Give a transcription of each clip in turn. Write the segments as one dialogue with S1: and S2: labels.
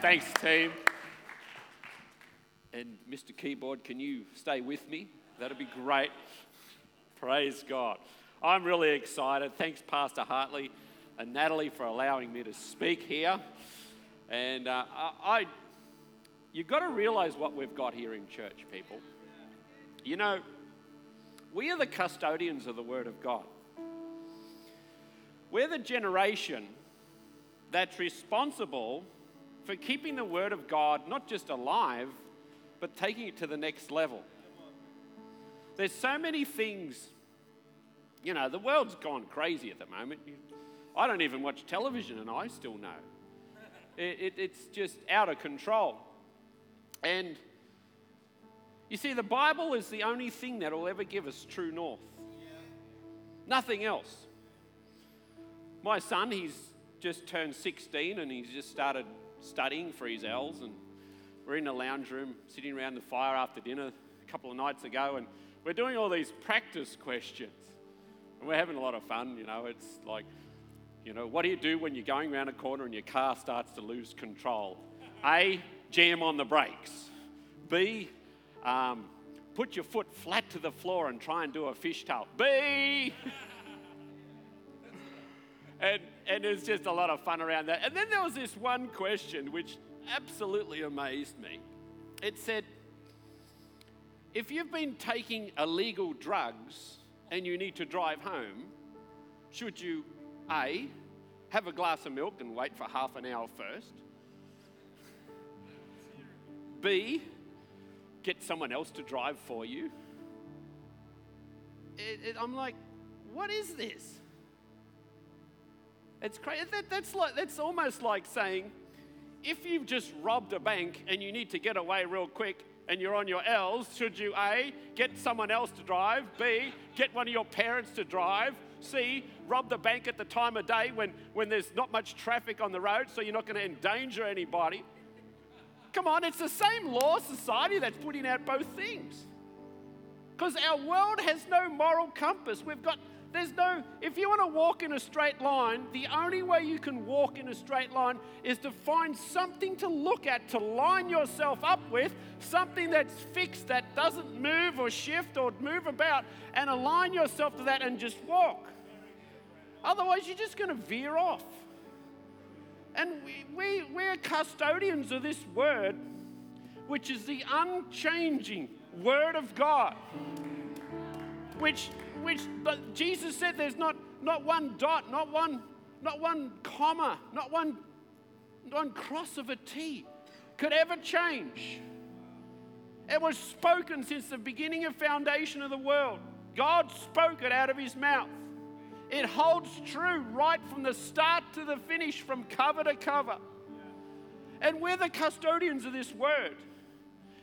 S1: Thanks, team. And Mr. Keyboard, can you stay with me? That'd be great. Praise God. I'm really excited. Thanks, Pastor Hartley and Natalie, for allowing me to speak here. And uh, I, you've got to realize what we've got here in church, people. You know, we are the custodians of the Word of God. We're the generation that's responsible for keeping the Word of God not just alive, but taking it to the next level. There's so many things, you know, the world's gone crazy at the moment. I don't even watch television, and I still know. It, it, it's just out of control. And you see, the Bible is the only thing that will ever give us true north. Nothing else. My son, he's just turned 16 and he's just started studying for his L's. And we're in the lounge room sitting around the fire after dinner a couple of nights ago. And we're doing all these practice questions. And we're having a lot of fun, you know. It's like, you know, what do you do when you're going around a corner and your car starts to lose control? A, jam on the brakes. B, um, put your foot flat to the floor and try and do a fishtail. B. and, and was just a lot of fun around that. And then there was this one question which absolutely amazed me. It said, if you've been taking illegal drugs and you need to drive home, should you A, have a glass of milk and wait for half an hour first? B, get someone else to drive for you? It, it, I'm like, what is this? It's crazy. That, that's, like, that's almost like saying, if you've just robbed a bank and you need to get away real quick and you're on your L's, should you A, get someone else to drive, B, get one of your parents to drive, C, rob the bank at the time of day when, when there's not much traffic on the road so you're not going to endanger anybody? Come on, it's the same law society that's putting out both things. Because our world has no moral compass. We've got, there's no, if you want to walk in a straight line, the only way you can walk in a straight line is to find something to look at, to line yourself up with, something that's fixed, that doesn't move or shift or move about, and align yourself to that and just walk. Otherwise, you're just going to veer off. And we, we, we're custodians of this word, which is the unchanging word of God. Which, which but Jesus said there's not, not one dot, not one, not one comma, not one, one cross of a T could ever change. It was spoken since the beginning of foundation of the world. God spoke it out of his mouth. It holds true right from the start to the finish, from cover to cover. And we're the custodians of this word.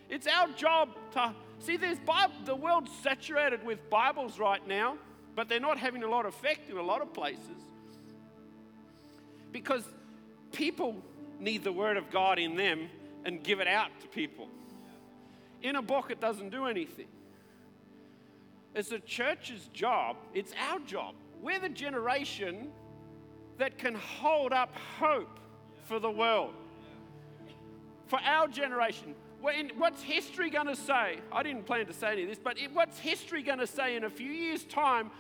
S1: It's our job to see. There's Bible, the world's saturated with Bibles right now, but they're not having a lot of effect in a lot of places because people need the word of God in them and give it out to people. In a book, it doesn't do anything. It's the church's job, it's our job we're the generation that can hold up hope for the world. For our generation. What's history going to say? I didn't plan to say any of this, but what's history going to say in a few years' time,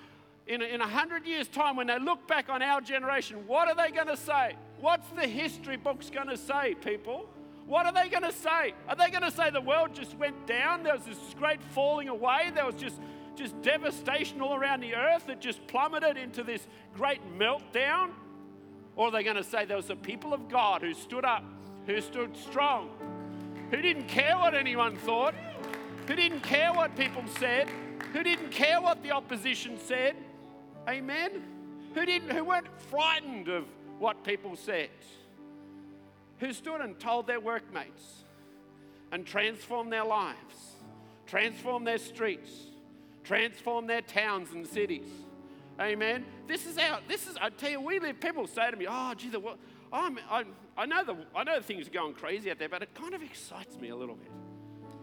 S1: in a, hundred years' time, when they look back on our generation? What are they going to say? What's the history books going to say, people? What are they going to say? Are they going to say the world just went down? There was this great falling away. There was just just devastation all around the earth that just plummeted into this great meltdown? Or are they going to say there was a people of God who stood up, who stood strong, who didn't care what anyone thought, who didn't care what people said, who didn't care what the opposition said? Amen? Who, didn't, who weren't frightened of what people said? Who stood and told their workmates and transformed their lives, transformed their streets, transform their towns and cities. Amen. This is our, this is, I tell you, we live, people say to me, oh, gee, the, I'm, I, I, know the, I know things are going crazy out there, but it kind of excites me a little bit.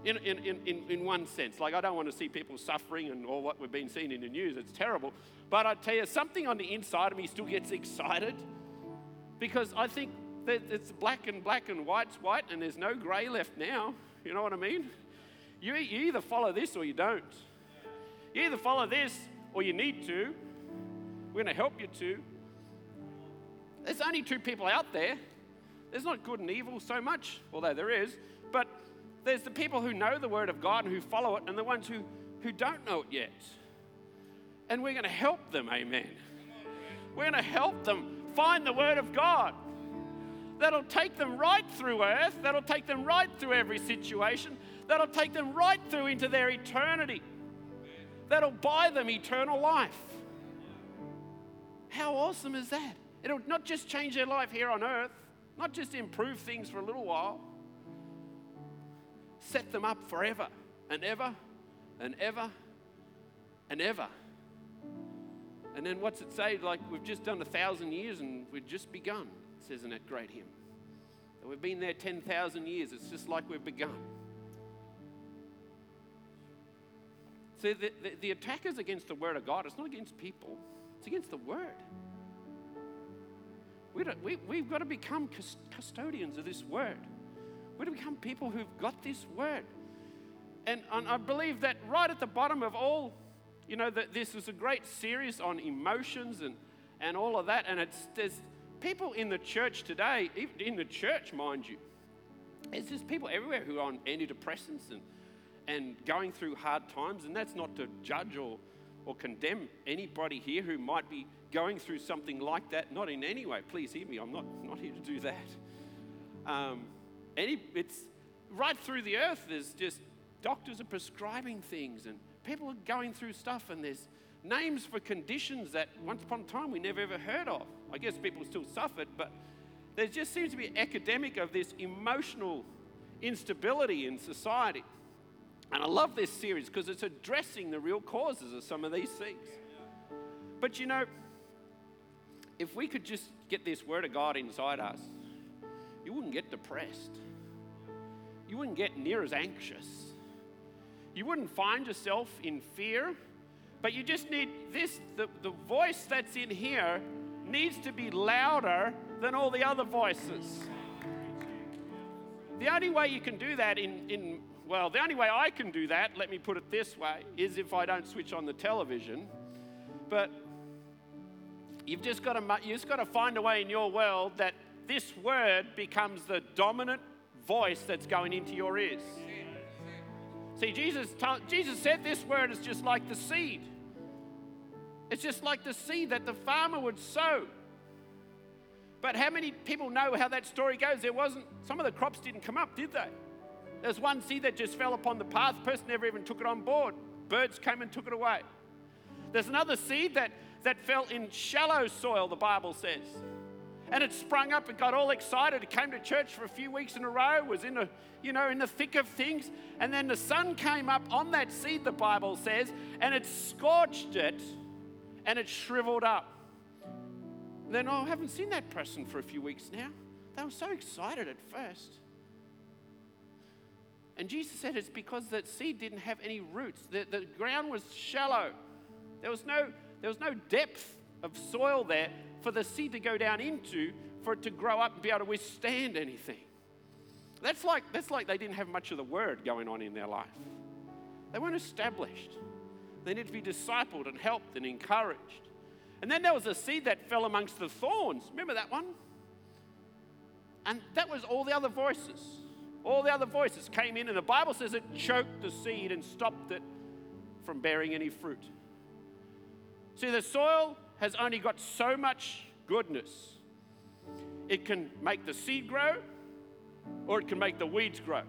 S1: In, in, in, in one sense, like I don't want to see people suffering and all what we've been seeing in the news, it's terrible. But I tell you, something on the inside of me still gets excited because I think that It's black and black and white's white, and there's no grey left now. You know what I mean? You, you either follow this or you don't. You either follow this or you need to. We're going to help you to. There's only two people out there. There's not good and evil so much, although there is, but there's the people who know the Word of God and who follow it, and the ones who, who don't know it yet. And we're going to help them, amen. We're going to help them find the Word of God that'll take them right through earth, that'll take them right through every situation, that'll take them right through into their eternity, that'll buy them eternal life. How awesome is that? It'll not just change their life here on earth, not just improve things for a little while, set them up forever and ever and ever and ever. And then what's it say? Like we've just done a thousand years and we've just begun, says in that great hymn. That we've been there 10,000 years. It's just like we've begun. See, the, the, the attack is against the Word of God. It's not against people, it's against the Word. We we, we've got to become custodians of this Word. We've got to become people who've got this Word. And, and I believe that right at the bottom of all you know, that this is a great series on emotions and, and all of that. And it's, there's people in the church today, even in the church, mind you, it's just people everywhere who are on antidepressants and, and going through hard times. And that's not to judge or, or condemn anybody here who might be going through something like that. Not in any way. Please hear me. I'm not, not here to do that. Um, any, it's right through the earth, there's just doctors are prescribing things and people are going through stuff, and there's names for conditions that once upon a time we never ever heard of. I guess people still suffered, but there just seems to be an of this emotional instability in society. And I love this series because it's addressing the real causes of some of these things. But you know, if we could just get this Word of God inside us, you wouldn't get depressed. You wouldn't get near as anxious you wouldn't find yourself in fear, but you just need this the, the voice that's in here needs to be louder than all the other voices. The only way you can do that in, in well, the only way I can do that, let me put it this way, is if I don't switch on the television. But you've just got to, you've just got to find a way in your world that this word becomes the dominant voice that's going into your ears. See, Jesus, Jesus said this word is just like the seed. It's just like the seed that the farmer would sow. But how many people know how that story goes? There wasn't, some of the crops didn't come up, did they? There's one seed that just fell upon the path. The person never even took it on board. Birds came and took it away. There's another seed that, that fell in shallow soil, the Bible says and it sprung up and got all excited. It came to church for a few weeks in a row, was in a, you know, in the thick of things. And then the sun came up on that seed, the Bible says, and it scorched it and it shriveled up. And then, oh, I haven't seen that person for a few weeks now. They were so excited at first. And Jesus said it's because that seed didn't have any roots. The, the ground was shallow. There was no, there was no depth of soil there for the seed to go down into for it to grow up and be able to withstand anything. That's like, that's like they didn't have much of the word going on in their life. They weren't established. They need to be discipled and helped and encouraged. And then there was a seed that fell amongst the thorns. Remember that one? And that was all the other voices. All the other voices came in, and the Bible says it choked the seed and stopped it from bearing any fruit. See, the soil has only got so much goodness. It can make the seed grow or it can make the weeds grow.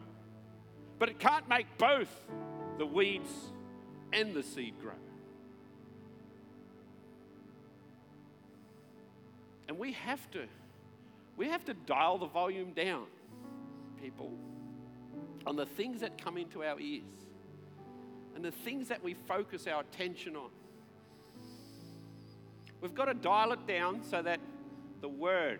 S1: But it can't make both the weeds and the seed grow. And we have to we have to dial the volume down, people, on the things that come into our ears and the things that we focus our attention on. We've got to dial it down so that the word.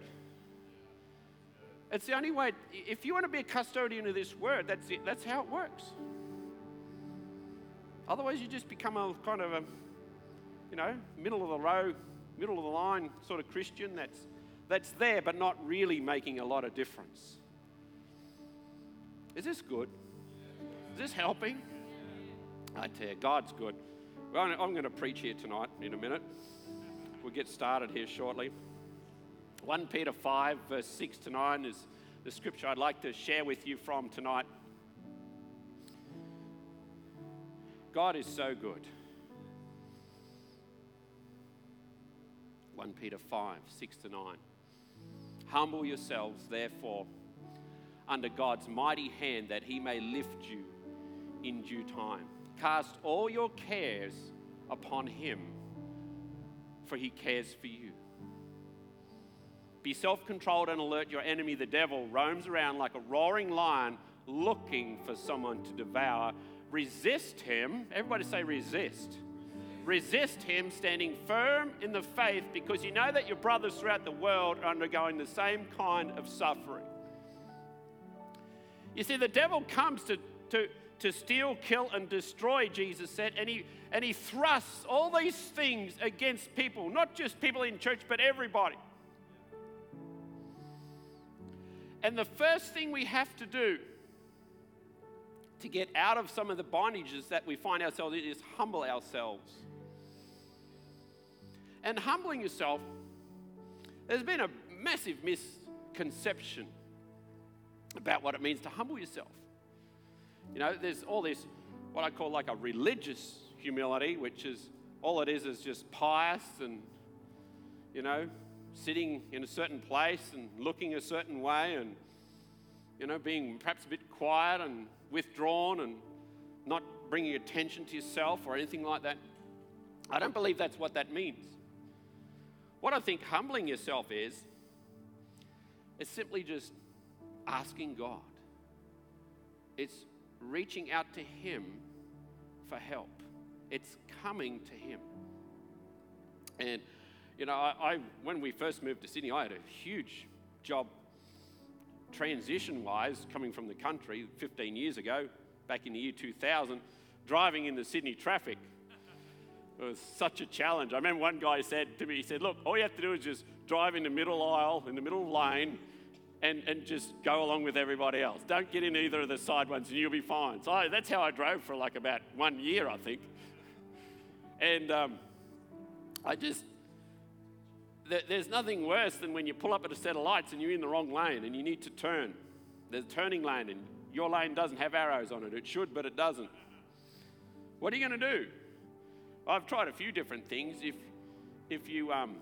S1: It's the only way. If you want to be a custodian of this word, that's it. That's how it works. Otherwise, you just become a kind of a, you know, middle of the row, middle of the line sort of Christian that's that's there but not really making a lot of difference. Is this good? Is this helping? I tell you, God's good. Well, I'm going to preach here tonight in a minute. We'll get started here shortly. 1 Peter 5, verse 6 to 9 is the scripture I'd like to share with you from tonight. God is so good. 1 Peter 5, 6 to 9. Humble yourselves, therefore, under God's mighty hand, that he may lift you in due time. Cast all your cares upon him, for he cares for you. Be self controlled and alert. Your enemy, the devil, roams around like a roaring lion looking for someone to devour. Resist him. Everybody say, resist. Resist him, standing firm in the faith, because you know that your brothers throughout the world are undergoing the same kind of suffering. You see, the devil comes to, to, to steal, kill, and destroy, Jesus said, and he, and he thrusts all these things against people, not just people in church, but everybody. And the first thing we have to do to get out of some of the bondages that we find ourselves in is humble ourselves. And humbling yourself, there's been a massive misconception about what it means to humble yourself. You know, there's all this, what I call like a religious humility, which is all it is is just pious and, you know, sitting in a certain place and looking a certain way and, you know, being perhaps a bit quiet and withdrawn and not bringing attention to yourself or anything like that. I don't believe that's what that means. What I think humbling yourself is, is simply just asking God. It's reaching out to Him for help. It's coming to Him. And, you know, I, I when we first moved to Sydney, I had a huge job transition wise coming from the country 15 years ago, back in the year 2000, driving in the Sydney traffic. It was such a challenge. I remember one guy said to me, he said, Look, all you have to do is just drive in the middle aisle, in the middle lane, and, and just go along with everybody else. Don't get in either of the side ones and you'll be fine. So I, that's how I drove for like about one year, I think. And um, I just, there's nothing worse than when you pull up at a set of lights and you're in the wrong lane and you need to turn. There's a turning lane and your lane doesn't have arrows on it. It should, but it doesn't. What are you going to do? I've tried a few different things. If, if you um,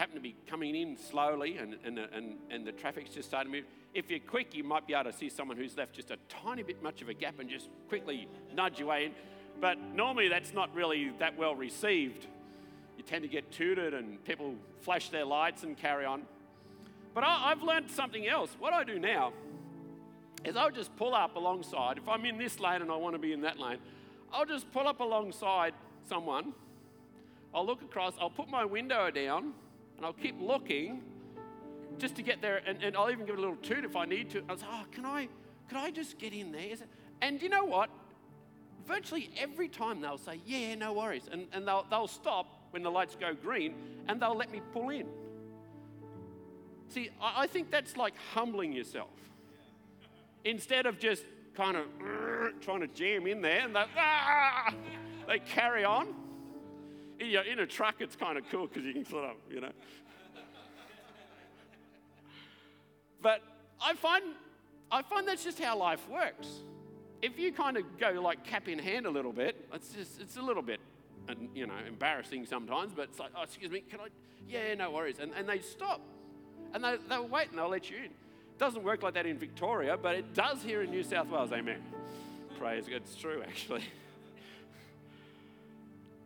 S1: happen to be coming in slowly and, and, and, and the traffic's just starting to move, if you're quick, you might be able to see someone who's left just a tiny bit much of a gap and just quickly nudge your way in. But normally that's not really that well received. You tend to get tooted and people flash their lights and carry on. But I, have learned something else. What I do now is I'll just pull up alongside. If I'm in this lane and I want to be in that lane, I'll just pull up alongside someone. I'll look across, I'll put my window down, and I'll keep looking just to get there, and, and I'll even give it a little toot if I need to. I was, oh, can I, can I just get in there? And you know what? Virtually every time they'll say, yeah, no worries. And, and they'll, they'll stop when the lights go green and they'll let me pull in. See, I, I think that's like humbling yourself. Instead of just kind of trying to jam in there and they, ah, they carry on in a truck, it's kind of cool because you can sort of, you know. but I find, I find that's just how life works. If you kind of go like cap in hand a little bit, it's just, it's a little bit, uh, you know, embarrassing sometimes, but it's like, oh, excuse me, can I? Yeah, no worries. And, and they stop. And they, they'll wait and they'll let you in. It doesn't work like that in Victoria, but it does here in New South Wales. Amen. Praise God. It's true, actually.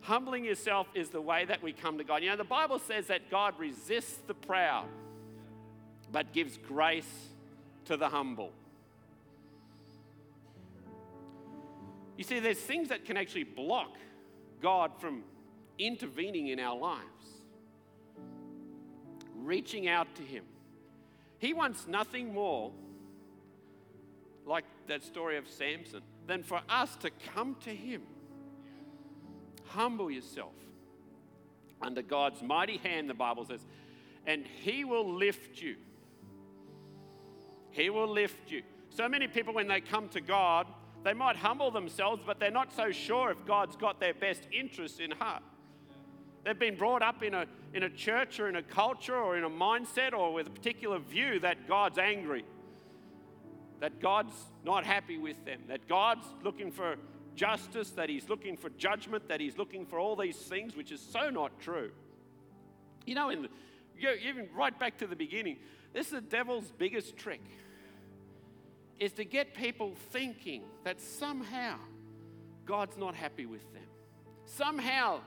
S1: Humbling yourself is the way that we come to God. You know, the Bible says that God resists the proud, but gives grace to the humble. You see, there's things that can actually block God from intervening in our lives, reaching out to Him. He wants nothing more, like that story of Samson, than for us to come to Him Humble yourself under God's mighty hand, the Bible says, and He will lift you. He will lift you. So many people, when they come to God, they might humble themselves, but they're not so sure if God's got their best interests in heart. They've been brought up in a, in a church or in a culture or in a mindset or with a particular view that God's angry, that God's not happy with them, that God's looking for justice, that He's looking for judgment, that He's looking for all these things, which is so not true. You know, in the, even right back to the beginning, this is the devil's biggest trick is to get people thinking that somehow God's not happy with them. Somehow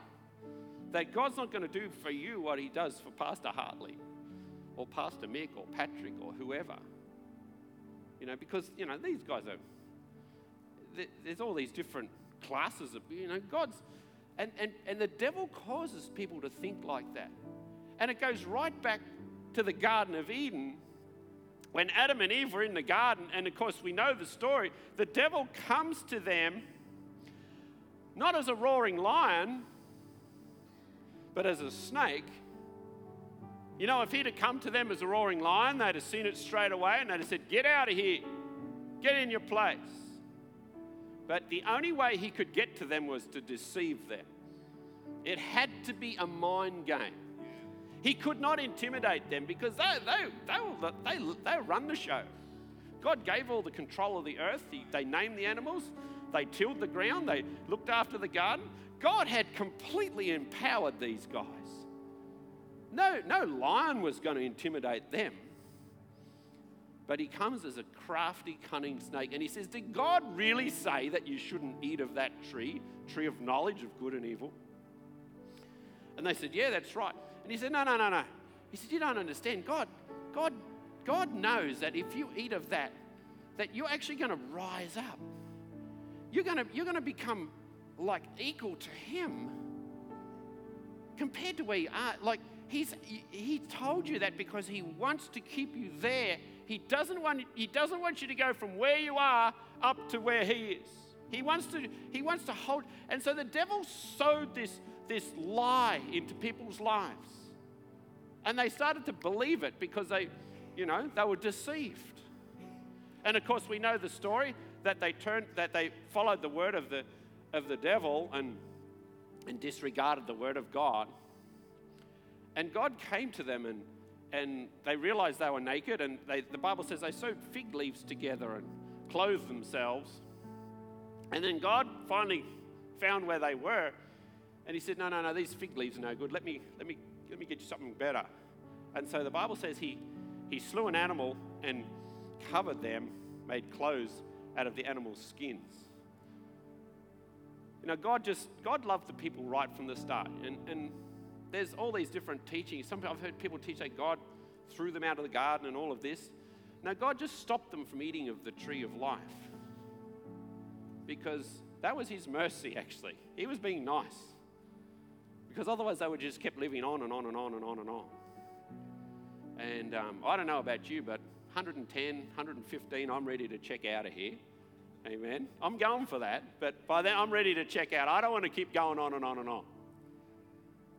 S1: that God's not going to do for you what he does for Pastor Hartley or Pastor Mick or Patrick or whoever. You know, because, you know, these guys are, there's all these different classes of, you know, God's, and, and, and the devil causes people to think like that. And it goes right back to the Garden of Eden when Adam and Eve were in the garden, and of course we know the story, the devil comes to them not as a roaring lion, but as a snake. You know, if he'd have come to them as a roaring lion, they'd have seen it straight away and they'd have said, Get out of here, get in your place. But the only way he could get to them was to deceive them. It had to be a mind game. He could not intimidate them because they, they, they, they, they run the show. God gave all the control of the earth. He, they named the animals, they tilled the ground, they looked after the garden. God had completely empowered these guys. No, no lion was going to intimidate them. But he comes as a crafty, cunning snake and he says, Did God really say that you shouldn't eat of that tree, tree of knowledge of good and evil? And they said, Yeah, that's right. And he said, No, no, no, no. He said, You don't understand. God, God, God knows that if you eat of that, that you're actually going to rise up. You're going to, you're going to become like equal to Him compared to where you are. Like, he's, he told you that because He wants to keep you there. He doesn't, want, he doesn't want you to go from where you are up to where He is. He wants to, he wants to hold. And so the devil sowed this, this lie into people's lives. And they started to believe it because they, you know, they were deceived. And of course, we know the story that they turned, that they followed the word of the, of the devil and, and disregarded the word of God. And God came to them and, and they realized they were naked. And they, the Bible says they sewed fig leaves together and clothed themselves. And then God finally found where they were. And he said, No, no, no, these fig leaves are no good. Let me, let me let me get you something better. And so the Bible says he, he slew an animal and covered them, made clothes out of the animal's skins. You know, God just, God loved the people right from the start. And, and there's all these different teachings. Some I've heard people teach that God threw them out of the garden and all of this. Now, God just stopped them from eating of the tree of life because that was His mercy, actually. He was being nice because otherwise they would just kept living on and on and on and on and on. And um, I don't know about you, but 110, 115, I'm ready to check out of here. Amen. I'm going for that, but by then I'm ready to check out. I don't want to keep going on and on and on.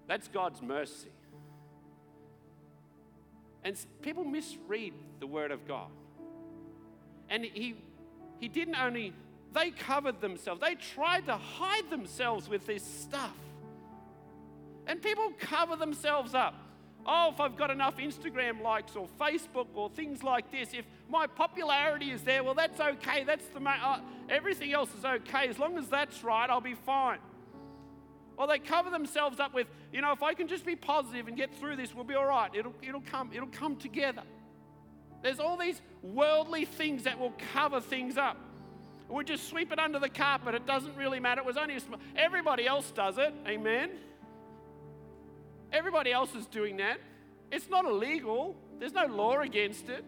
S1: That's God's mercy. And people misread the word of God. And he, he didn't only, they covered themselves, they tried to hide themselves with this stuff. And people cover themselves up. Oh, if I've got enough Instagram likes or Facebook or things like this, if my popularity is there, well, that's okay. That's the ma- uh, everything else is okay. As long as that's right, I'll be fine. Or they cover themselves up with, you know, if I can just be positive and get through this, we'll be all right. It'll, it'll come. It'll come together. There's all these worldly things that will cover things up. We just sweep it under the carpet. It doesn't really matter. It was only a sm- everybody else does it. Amen. Everybody else is doing that. It's not illegal. There's no law against it.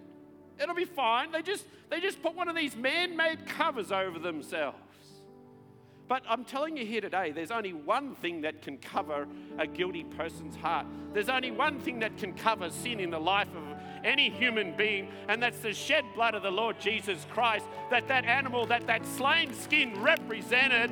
S1: It'll be fine. They just they just put one of these man-made covers over themselves. But I'm telling you here today, there's only one thing that can cover a guilty person's heart. There's only one thing that can cover sin in the life of any human being, and that's the shed blood of the Lord Jesus Christ. That that animal, that that slain skin represented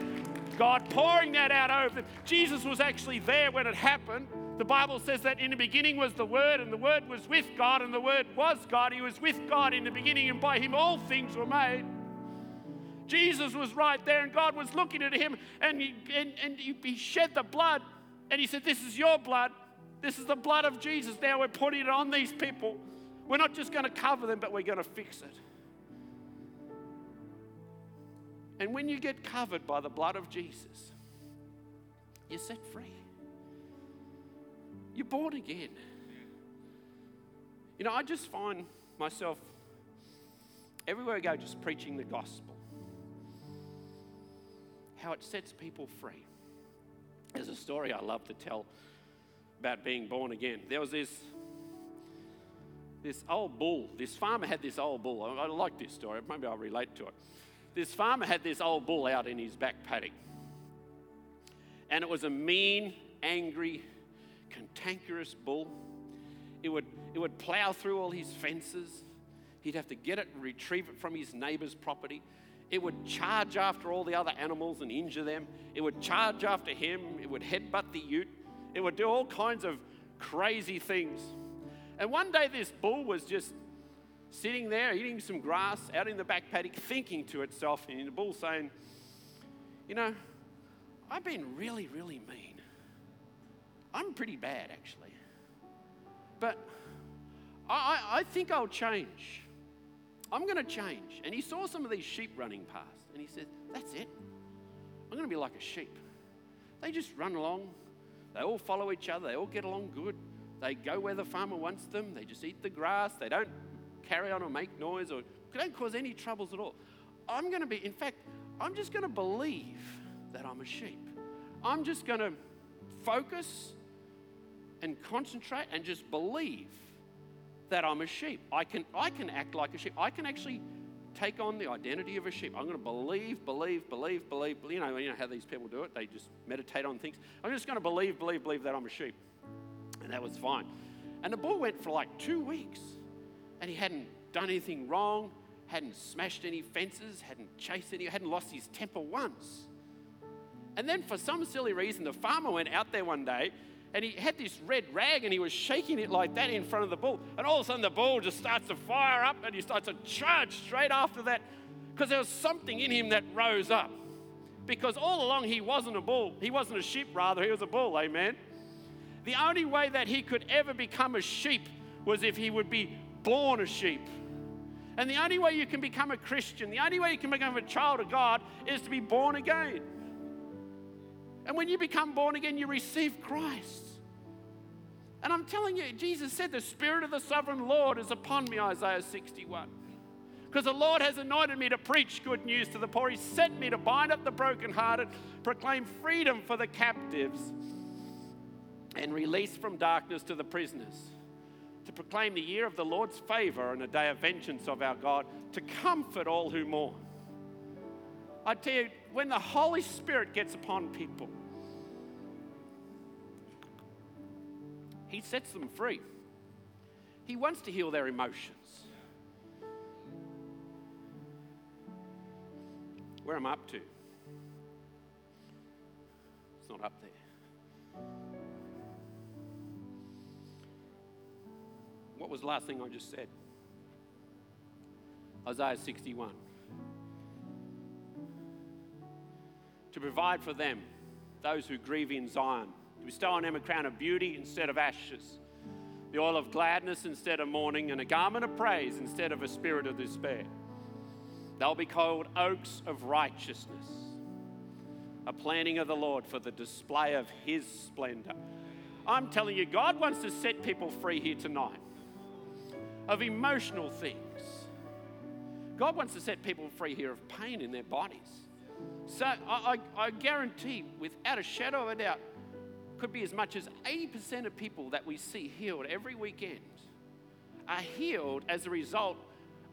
S1: God, pouring that out over them. Jesus was actually there when it happened. The Bible says that in the beginning was the Word, and the Word was with God, and the Word was God. He was with God in the beginning, and by Him all things were made. Jesus was right there, and God was looking at him, and he, and, and he shed the blood, and He said, This is your blood. This is the blood of Jesus. Now we're putting it on these people. We're not just going to cover them, but we're going to fix it. And when you get covered by the blood of Jesus, you're set free. You're born again. You know, I just find myself everywhere I go just preaching the gospel. How it sets people free. There's a story I love to tell about being born again. There was this this old bull. This farmer had this old bull. I, I like this story. Maybe I'll relate to it. This farmer had this old bull out in his back paddock. And it was a mean, angry, cantankerous bull. It would, it would plow through all his fences. He'd have to get it and retrieve it from his neighbor's property. It would charge after all the other animals and injure them. It would charge after him. It would headbutt the ute. It would do all kinds of crazy things. And one day, this bull was just sitting there eating some grass out in the back paddock, thinking to itself, and the bull saying, You know, I've been really, really mean. I'm pretty bad, actually. But I, I think I'll change. I'm going to change. And he saw some of these sheep running past, and he said, That's it. I'm going to be like a sheep. They just run along, they all follow each other, they all get along good. They go where the farmer wants them, they just eat the grass, they don't carry on or make noise or don't cause any troubles at all. I'm going to be, in fact, I'm just going to believe that I'm a sheep. I'm just going to focus and concentrate and just believe that I'm a sheep. I can, I can act like a sheep. I can actually take on the identity of a sheep. I'm going to believe, believe, believe, believe. You know, you know how these people do it? They just meditate on things. I'm just going to believe, believe, believe that I'm a sheep. And that was fine. And the bull went for like two weeks and he hadn't done anything wrong, hadn't smashed any fences, hadn't chased any, hadn't lost his temper once. And then for some silly reason, the farmer went out there one day and he had this red rag and he was shaking it like that in front of the bull. And all of a sudden, the bull just starts to fire up and he starts to charge straight after that because there was something in him that rose up. Because all along, he wasn't a bull, he wasn't a sheep, rather, he was a bull, amen. The only way that he could ever become a sheep was if he would be born a sheep. And the only way you can become a Christian, the only way you can become a child of God is to be born again. And when you become born again, you receive Christ. And I'm telling you, Jesus said, The Spirit of the sovereign Lord is upon me, Isaiah 61. Because the Lord has anointed me to preach good news to the poor. He sent me to bind up the brokenhearted, proclaim freedom for the captives, and release from darkness to the prisoners to proclaim the year of the Lord's favor and a day of vengeance of our God, to comfort all who mourn. I tell you, when the Holy Spirit gets upon people, He sets them free. He wants to heal their emotions. Where am I up to? It's not up there. What was the last thing I just said? Isaiah 61. To provide for them, those who grieve in Zion, bestow on them a crown of beauty instead of ashes, the oil of gladness instead of mourning, and a garment of praise instead of a spirit of despair. They'll be called oaks of righteousness, a planting of the Lord for the display of his splendor. I'm telling you, God wants to set people free here tonight of emotional things. God wants to set people free here of pain in their bodies. So I, I, I, guarantee, without a shadow of a doubt, could be as much as 80% of people that we see healed every weekend are healed as a result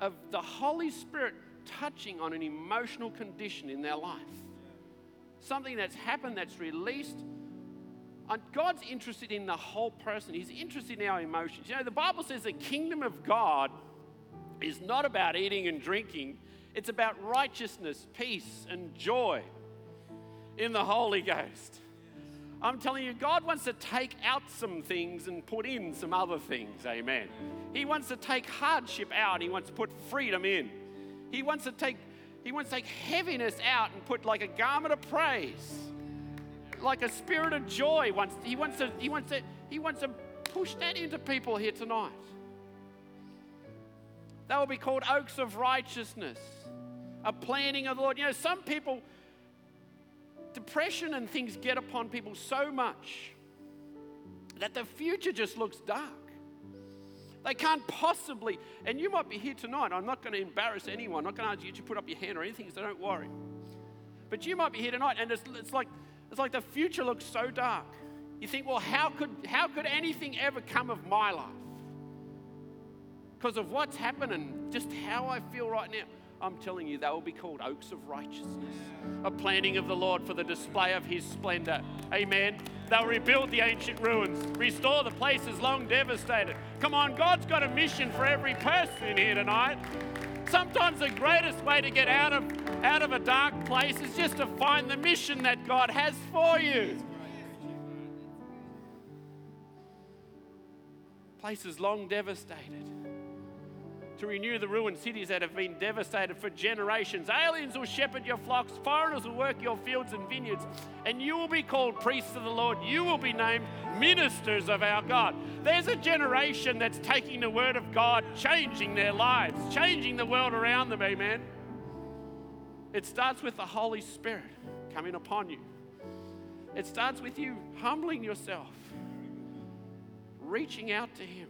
S1: of the Holy Spirit touching on an emotional condition in their life. Something that's happened that's released and God's interested in the whole person. He's interested in our emotions. You know, the Bible says the kingdom of God is not about eating and drinking, it's about righteousness, peace, and joy. in the Holy Ghost. I'm telling you, God wants to take out some things and put in some other things. Amen. He wants to take hardship out. He wants to put freedom in. He wants to take, he wants to take heaviness out and put like a garment of praise, like a spirit of joy. Wants, he, wants to, he, wants to, he wants to push that into people here tonight. They will be called oaks of righteousness, a planting of the Lord. You know, some people depression and things get upon people so much that the future just looks dark. They can't possibly, and you might be here tonight. I'm not going to embarrass anyone. I'm not going to ask you to put up your hand or anything, so don't worry. But you might be here tonight, and it's, it's like it's like the future looks so dark. You think, well, how could how could anything ever come of my life? Because of what's happened and just how I feel right now. I'm telling you, they will be called oaks of righteousness, a planting of the Lord for the display of his splendor. Amen. They'll rebuild the ancient ruins, restore the places long devastated. Come on, God's got a mission for every person here tonight. Sometimes the greatest way to get out of, out of a dark place is just to find the mission that God has for you. Places long devastated to renew the ruined cities that have been devastated for generations. Aliens will shepherd your flocks, foreigners will work your fields and vineyards, and you will be called priests of the Lord. You will be named ministers of our God. There's a generation that's taking the word of God, changing their lives, changing the world around them, amen. It starts with the Holy Spirit coming upon you. It starts with you humbling yourself, reaching out to Him